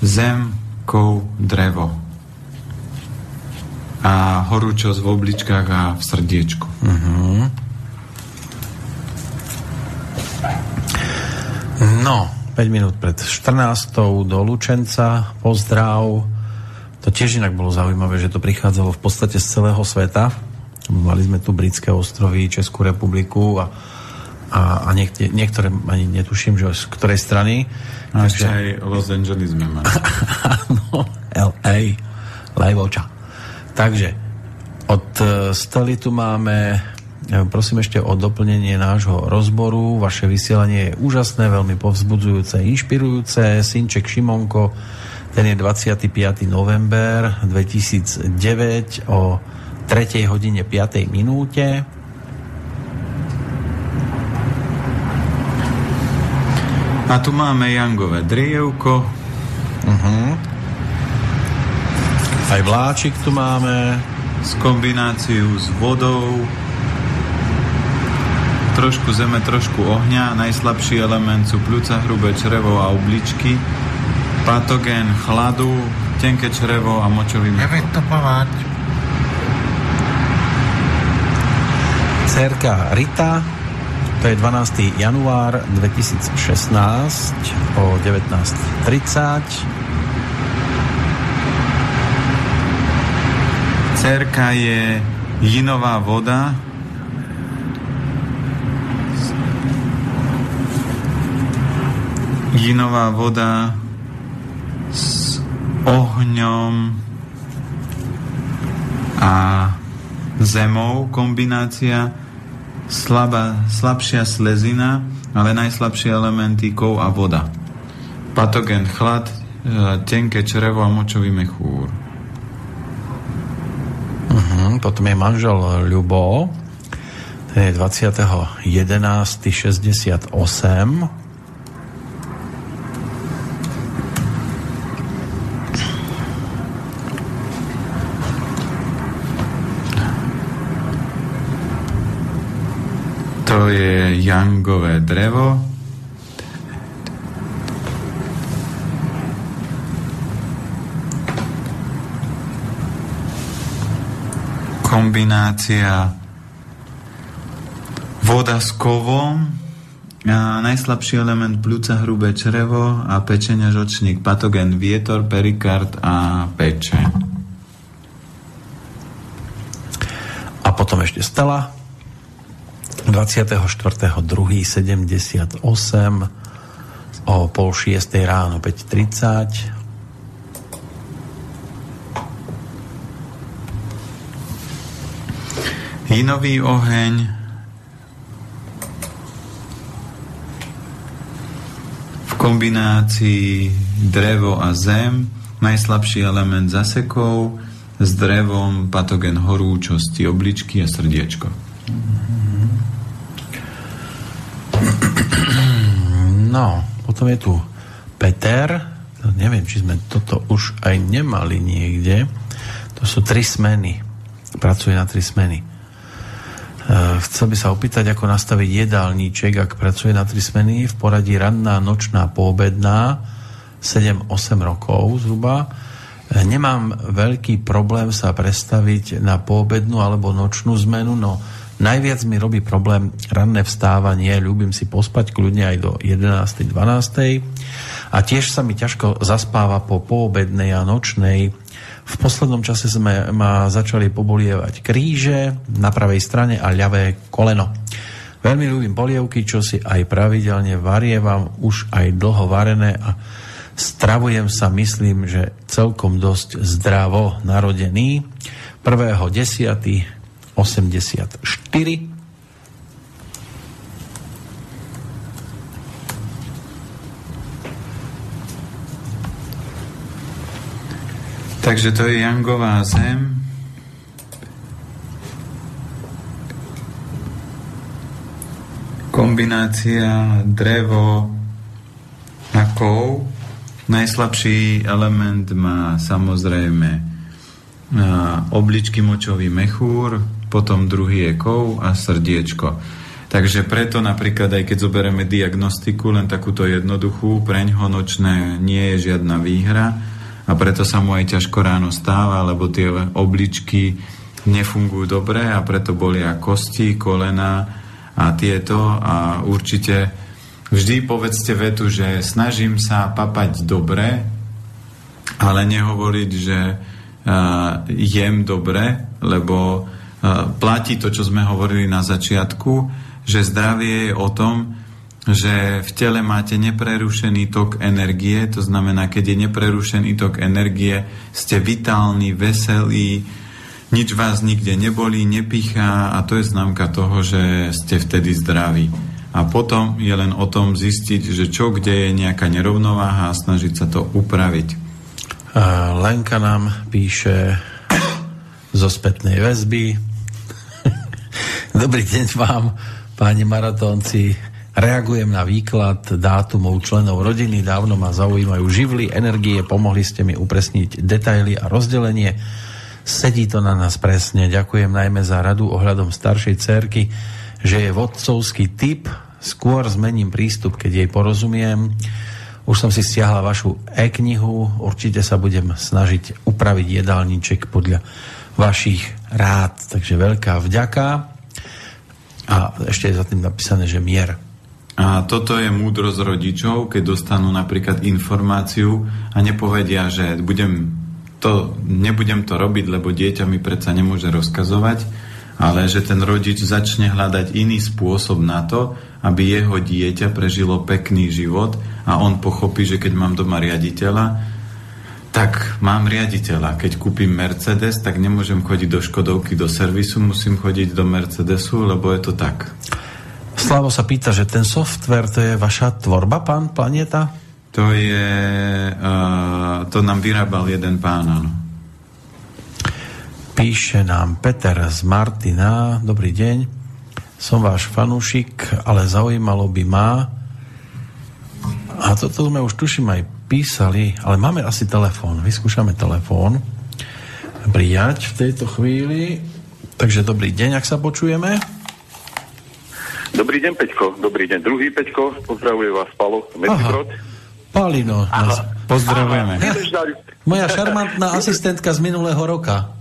zem, kov, drevo a horúčosť v obličkách a v srdiečku. Uh-huh. No, 5 minút pred 14. do Lučenca, pozdrav. To tiež inak bolo zaujímavé, že to prichádzalo v podstate z celého sveta Mali sme tu Britské ostrovy, Českú republiku a, a, a niekde, niektoré ani netuším, že z ktorej strany. A Takže... aj Los Angeles sme mali. Áno, LA, Lajvoča. Takže od e, Stely tu máme e, prosím ešte o doplnenie nášho rozboru. Vaše vysielanie je úžasné, veľmi povzbudzujúce, inšpirujúce. Sinček Šimonko, ten je 25. november 2009 o 3. hodine 5. minúte. A tu máme Jangové drievko. Uh-huh. Aj vláčik tu máme. S kombináciu s vodou, trošku zeme, trošku ohňa. Najslabší element sú pľúca, hrubé črevo a obličky. Patogén chladu, tenké črevo a močový mechor. to povať. Cerka Rita, to je 12. január 2016 o 19.30. Cerka je jinová voda, jinová voda s ohňom a zemou kombinácia slabá, slabšia slezina, ale najslabšie elementy kov a voda. Patogen chlad, e, tenké črevo a močový mechúr. Uh-huh, potom je manžel Ľubo, to je 20.11.68. To je jangové drevo. Kombinácia voda s kovom, a najslabší element pľúca, hrubé črevo a pečenia žočník, patogen vietor, perikard a pečeň. A potom ešte stela, 24.2.78 o pol šiestej ráno 5.30 Hinový oheň. V kombinácii drevo a zem, najslabší element zasekov, s drevom patogen horúčosti, obličky a srdiečko. No, potom je tu Peter. No, neviem, či sme toto už aj nemali niekde. To sú tri smeny. Pracuje na tri smeny. E, chcel by sa opýtať, ako nastaviť jedálniček, ak pracuje na tri smeny v poradí ranná, nočná, poobedná, 7-8 rokov zhruba. E, nemám veľký problém sa prestaviť na poobednú alebo nočnú zmenu, no Najviac mi robí problém ranné vstávanie, ľúbim si pospať kľudne aj do 11. 12. A tiež sa mi ťažko zaspáva po poobednej a nočnej. V poslednom čase sme ma začali pobolievať kríže na pravej strane a ľavé koleno. Veľmi ľúbim polievky, čo si aj pravidelne varievam, už aj dlho varené a stravujem sa, myslím, že celkom dosť zdravo narodený. 1.10. 84. Takže to je Jangová zem. Kombinácia drevo a kov. Najslabší element má samozrejme obličky močový mechúr, potom druhý je kov a srdiečko. Takže preto napríklad aj keď zoberieme diagnostiku, len takúto jednoduchú, preňho nočné nie je žiadna výhra a preto sa mu aj ťažko ráno stáva, lebo tie obličky nefungujú dobre a preto bolia kosti, kolena a tieto a určite vždy povedzte vetu, že snažím sa papať dobre, ale nehovoriť, že uh, jem dobre, lebo platí to, čo sme hovorili na začiatku, že zdravie je o tom, že v tele máte neprerušený tok energie, to znamená, keď je neprerušený tok energie, ste vitálni, veselí, nič vás nikde nebolí, nepichá a to je známka toho, že ste vtedy zdraví. A potom je len o tom zistiť, že čo, kde je nejaká nerovnováha a snažiť sa to upraviť. Lenka nám píše zo spätnej väzby. Dobrý deň vám, páni maratónci. reagujem na výklad dátumov členov rodiny, dávno ma zaujímajú živly, energie, pomohli ste mi upresniť detaily a rozdelenie. Sedí to na nás presne. Ďakujem najmä za radu ohľadom staršej cerky, že je vodcovský typ, skôr zmením prístup, keď jej porozumiem. Už som si stiahla vašu e-knihu, určite sa budem snažiť upraviť jedálniček podľa vašich rád. Takže veľká vďaka. A ešte je za tým napísané, že mier. A toto je múdrosť rodičov, keď dostanú napríklad informáciu a nepovedia, že budem to, nebudem to robiť, lebo dieťa mi predsa nemôže rozkazovať, ale že ten rodič začne hľadať iný spôsob na to, aby jeho dieťa prežilo pekný život a on pochopí, že keď mám doma riaditeľa, tak mám riaditeľa. Keď kúpim Mercedes, tak nemôžem chodiť do Škodovky, do servisu, musím chodiť do Mercedesu, lebo je to tak. Slavo sa pýta, že ten software to je vaša tvorba, pán Planeta? To je... Uh, to nám vyrábal jeden pán, áno. Píše nám Peter z Martina. Dobrý deň. Som váš fanúšik, ale zaujímalo by ma... A toto sme už tuším aj písali, ale máme asi telefón. Vyskúšame telefón prijať v tejto chvíli. Takže dobrý deň, ak sa počujeme. Dobrý deň, Peťko. Dobrý deň, druhý Peťko. Pozdravuje vás, Palo. Medzibrod. Palino. Nás... Pozdravujeme. Moja šarmantná asistentka z minulého roka.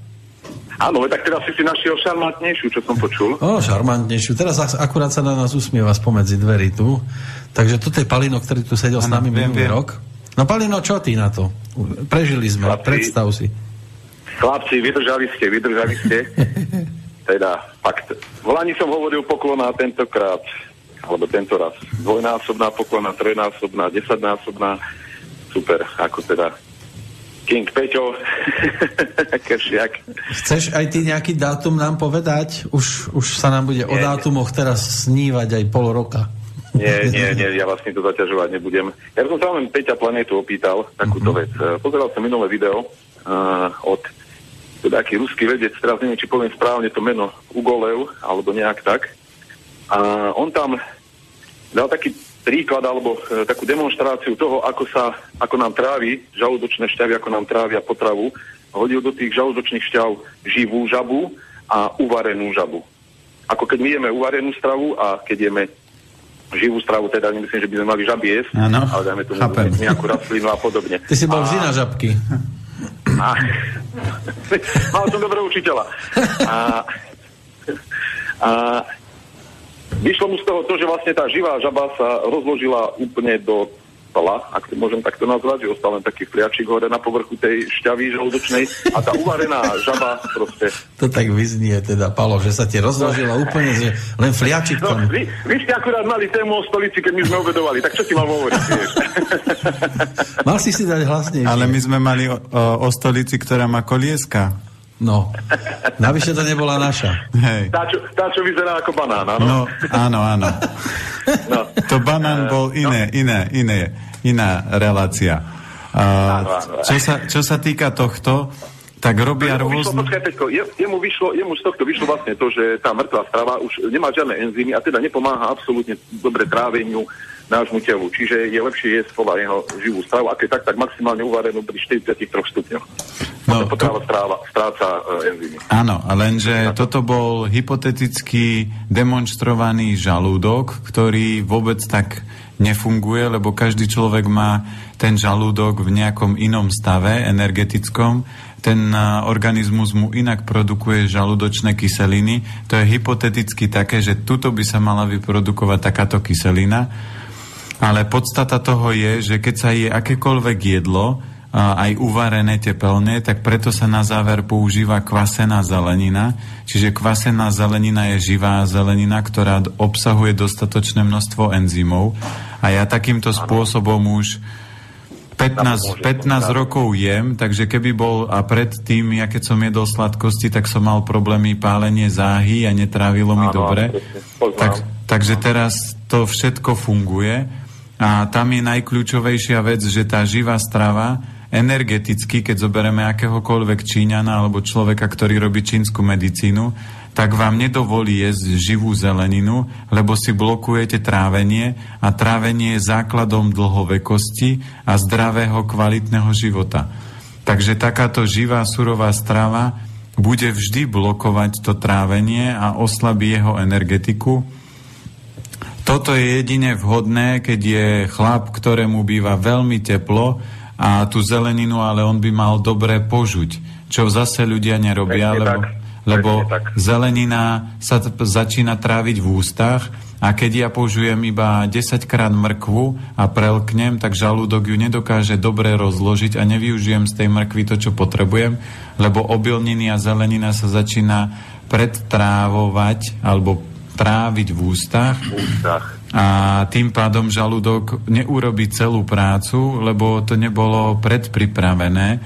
Áno, tak teraz si si našiel šarmantnejšiu, čo som počul. O, šarmantnejšiu. Teraz akurát sa na nás usmieva spomedzi dverí tu. Takže toto je Palino, ktorý tu sedel ano, s nami viem, minulý viem. rok. No Palino, čo ty na to? Prežili sme, chlapci, predstav si. Chlapci, vydržali ste, vydržali ste. teda, fakt. Volani som hovoril poklona tentokrát, alebo tento raz. Dvojnásobná poklona, trojnásobná, desaťnásobná. Super, ako teda King Peťo, Keršiak. Chceš aj ty nejaký dátum nám povedať? Už, už sa nám bude nie, o dátumoch teraz snívať aj pol roka. Nie, nie, nie, ja vás to zaťažovať nebudem. Ja som sa len Peťa Planetu opýtal takúto uh-huh. vec. E, pozeral som minulé video uh, od taký ruský vedec, teraz neviem, či poviem správne to meno, Ugolev, alebo nejak tak. A on tam dal taký príklad alebo e, takú demonstráciu toho, ako sa, ako nám trávi žalúdočné šťavy, ako nám trávia potravu. Hodil do tých žalúdočných šťav živú žabu a uvarenú žabu. Ako keď my jeme uvarenú stravu a keď jeme živú stravu, teda nemyslím, že by sme mali žaby jesť, ano, ale dajme tomu nejakú rastlinu a podobne. Ty si bol a... vždy na žabky. A... Mal som dobrého učiteľa. A... A... Vyšlo mu z toho to, že vlastne tá živá žaba sa rozložila úplne do stola, ak to môžem takto nazvať, že ostal len taký fliačik hore na povrchu tej šťavy žalúdočnej a tá uvarená žaba proste... To tak vyznie teda, Palo, že sa ti rozložila no. úplne, že len fliačik no, vy, vy, ste akurát mali tému o stolici, keď my sme obedovali, tak čo ti mám hovoriť? Mal si si dať hlasnejšie. Ale my sme mali o, o, o stolici, ktorá má kolieska. No, navyše to nebola naša. Hej. Tá, čo, tá, čo vyzerá ako banán, áno? No, áno, áno. No. To banán bol iné, no. iné, iné, iná relácia. Uh, čo, sa, čo sa týka tohto, tak robia jemu rôzne... Počkaj, Peťko, jemu, vyšlo, jemu z tohto vyšlo vlastne to, že tá mŕtva strava už nemá žiadne enzymy a teda nepomáha absolútne dobre tráveniu, nášmu telu. Čiže je lepšie jesť podľa jeho živú stravu, a keď tak, tak maximálne uvarenú pri 43 stupňoch. No, to... stráva, stráca uh, enzymy. Áno, lenže toto bol hypoteticky demonstrovaný žalúdok, ktorý vôbec tak nefunguje, lebo každý človek má ten žalúdok v nejakom inom stave energetickom, ten uh, organizmus mu inak produkuje žalúdočné kyseliny. To je hypoteticky také, že tuto by sa mala vyprodukovať takáto kyselina ale podstata toho je, že keď sa je akékoľvek jedlo, aj uvarené tepelne, tak preto sa na záver používa kvasená zelenina. Čiže kvasená zelenina je živá zelenina, ktorá obsahuje dostatočné množstvo enzymov. A ja takýmto spôsobom už 15, 15 rokov jem, takže keby bol a predtým, ja keď som jedol sladkosti, tak som mal problémy pálenie záhy a netrávilo mi dobre. Tak, takže teraz to všetko funguje a tam je najkľúčovejšia vec, že tá živá strava energeticky, keď zoberieme akéhokoľvek Číňana alebo človeka, ktorý robí čínsku medicínu, tak vám nedovolí jesť živú zeleninu, lebo si blokujete trávenie a trávenie je základom dlhovekosti a zdravého kvalitného života. Takže takáto živá surová strava bude vždy blokovať to trávenie a oslabí jeho energetiku. Toto je jedine vhodné, keď je chlap, ktorému býva veľmi teplo a tú zeleninu, ale on by mal dobre požuť, čo zase ľudia nerobia, Presne lebo, tak. lebo zelenina sa t- začína tráviť v ústach a keď ja použijem iba 10 krát mrkvu a prelknem, tak žalúdok ju nedokáže dobre rozložiť a nevyužijem z tej mrkvy to, čo potrebujem, lebo obilniny a zelenina sa začína predtrávovať alebo tráviť v ústach V ústach. a tým pádom žalúdok neurobí celú prácu, lebo to nebolo predpripravené.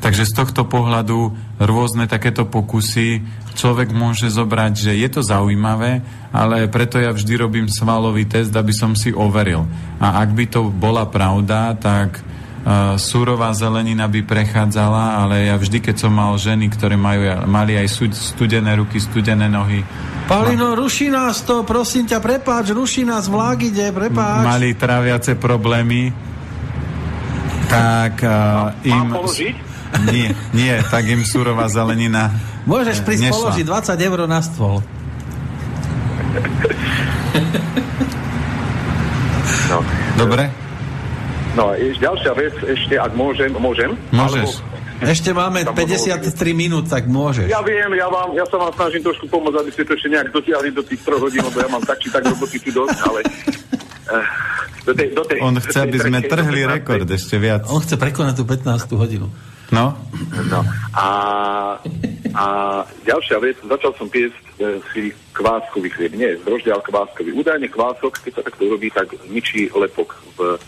Takže z tohto pohľadu rôzne takéto pokusy človek môže zobrať, že je to zaujímavé, ale preto ja vždy robím svalový test, aby som si overil. A ak by to bola pravda, tak súrová zelenina by prechádzala, ale ja vždy, keď som mal ženy, ktoré majú, mali aj studené ruky, studené nohy, Palino, ruší nás to, prosím ťa, prepáč, ruší nás vlák ide, prepáč. mali tráviace problémy, tak uh, im... Mám? Nie, nie, tak im surová zelenina Môžeš prísť nešla. položiť 20 eur na stôl. No. Dobre? No, ešte ďalšia vec, ešte, ak môžem, môžem? Môžeš. Ešte máme Tam 53 minút, tak môžeš. Ja viem, ja, vám, ja sa vám snažím trošku pomôcť, aby ste to ešte nejak dotiahli do tých troch hodín, lebo ja mám tak či tak roboty tu dosť, ale... Uh, do tej, do tej, On do chce, tej aby sme trhli rekord ešte viac. On chce prekonať tú 15. hodinu. No? No. A, a ďalšia vec, začal som piesť e, si kváskový chlieb. Nie, z droždia, ale kváskový. Údajne kvások, keď sa takto urobí, tak ničí lepok v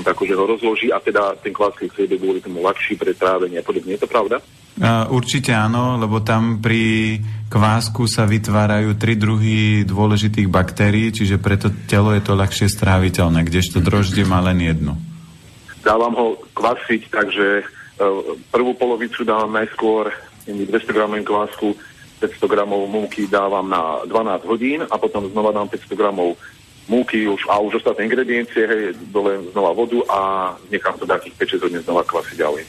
že ho rozloží a teda ten kváskový chlieb je kvôli tomu ľahší pre trávenie a podobne. Je to pravda? Uh, určite áno, lebo tam pri kvásku sa vytvárajú tri druhy dôležitých baktérií, čiže preto telo je to ľahšie stráviteľné, kdežto droždie má len jednu. Dávam ho kvasiť, takže e, prvú polovicu dávam najskôr 200 gramov kvásku, 500 gramov múky dávam na 12 hodín a potom znova dám 500 gramov múky už, a už ostatné ingrediencie, hej, dole znova vodu a nechám to takých 5-6 hodín znova kvasiť ďalej.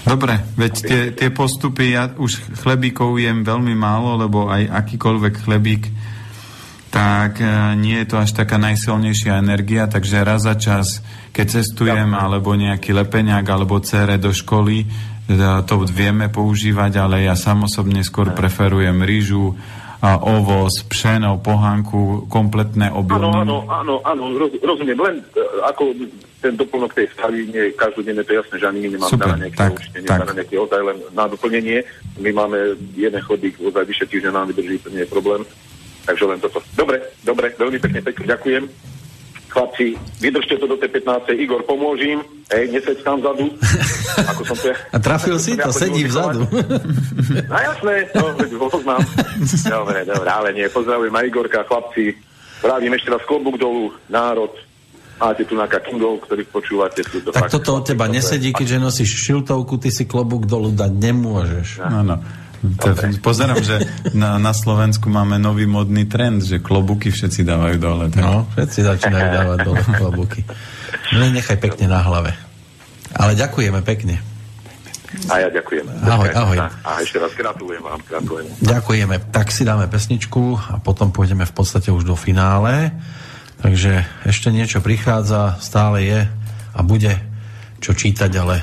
Dobre, veď tie, tie postupy, ja už chlebíkov jem veľmi málo, lebo aj akýkoľvek chlebík, tak e, nie je to až taká najsilnejšia energia, takže raz za čas, keď cestujem, alebo nejaký lepeňák, alebo cére do školy, e, to vieme používať, ale ja sám osobne skôr preferujem rýžu, a ovoz, pšeno, pohanku, kompletné obilniny. áno, áno, áno, roz, rozumiem, len e, ako ten doplnok tej stavy, nie každodenné, to je jasné, že ani my nemáme Super, nejaké tak, určite, tak. na nejaký ozaj, len na doplnenie. My máme jeden chodík, ozaj vyše týždňa nám vydrží, to nie je problém. Takže len toto. Dobre, dobre, veľmi pekne, pekne ďakujem. Chlapci, vydržte to do tej 15. Igor, pomôžim. Hej, neseď tam vzadu. Ako som to ja... A trafil si to, Ja sedí vzadu. No jasné, no, veď ho poznám. Dobre, dobre, ale nie, pozdravujem aj Igorka, chlapci. Vravím ešte raz klobúk dolu, národ. Máte tu nejaká Kingov, ktorých počúvate. Sú to Tak fakt- toto od teba nesedí, keďže nosíš šiltovku, ty si klobúk dolu dať nemôžeš. Áno. To, pozerám, že na, na Slovensku máme nový modný trend, že klobuky všetci dávajú dole. Tak? No, všetci začínajú dávať dole klobúky. No nechaj pekne na hlave. Ale ďakujeme pekne. A ja ďakujem. Ahoj, ahoj. A ešte raz gratulujem vám, gratulujem. Ďakujeme. Tak si dáme pesničku a potom pôjdeme v podstate už do finále. Takže ešte niečo prichádza, stále je a bude čo čítať, ale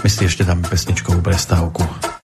my si ešte dáme pesničkovú prestávku.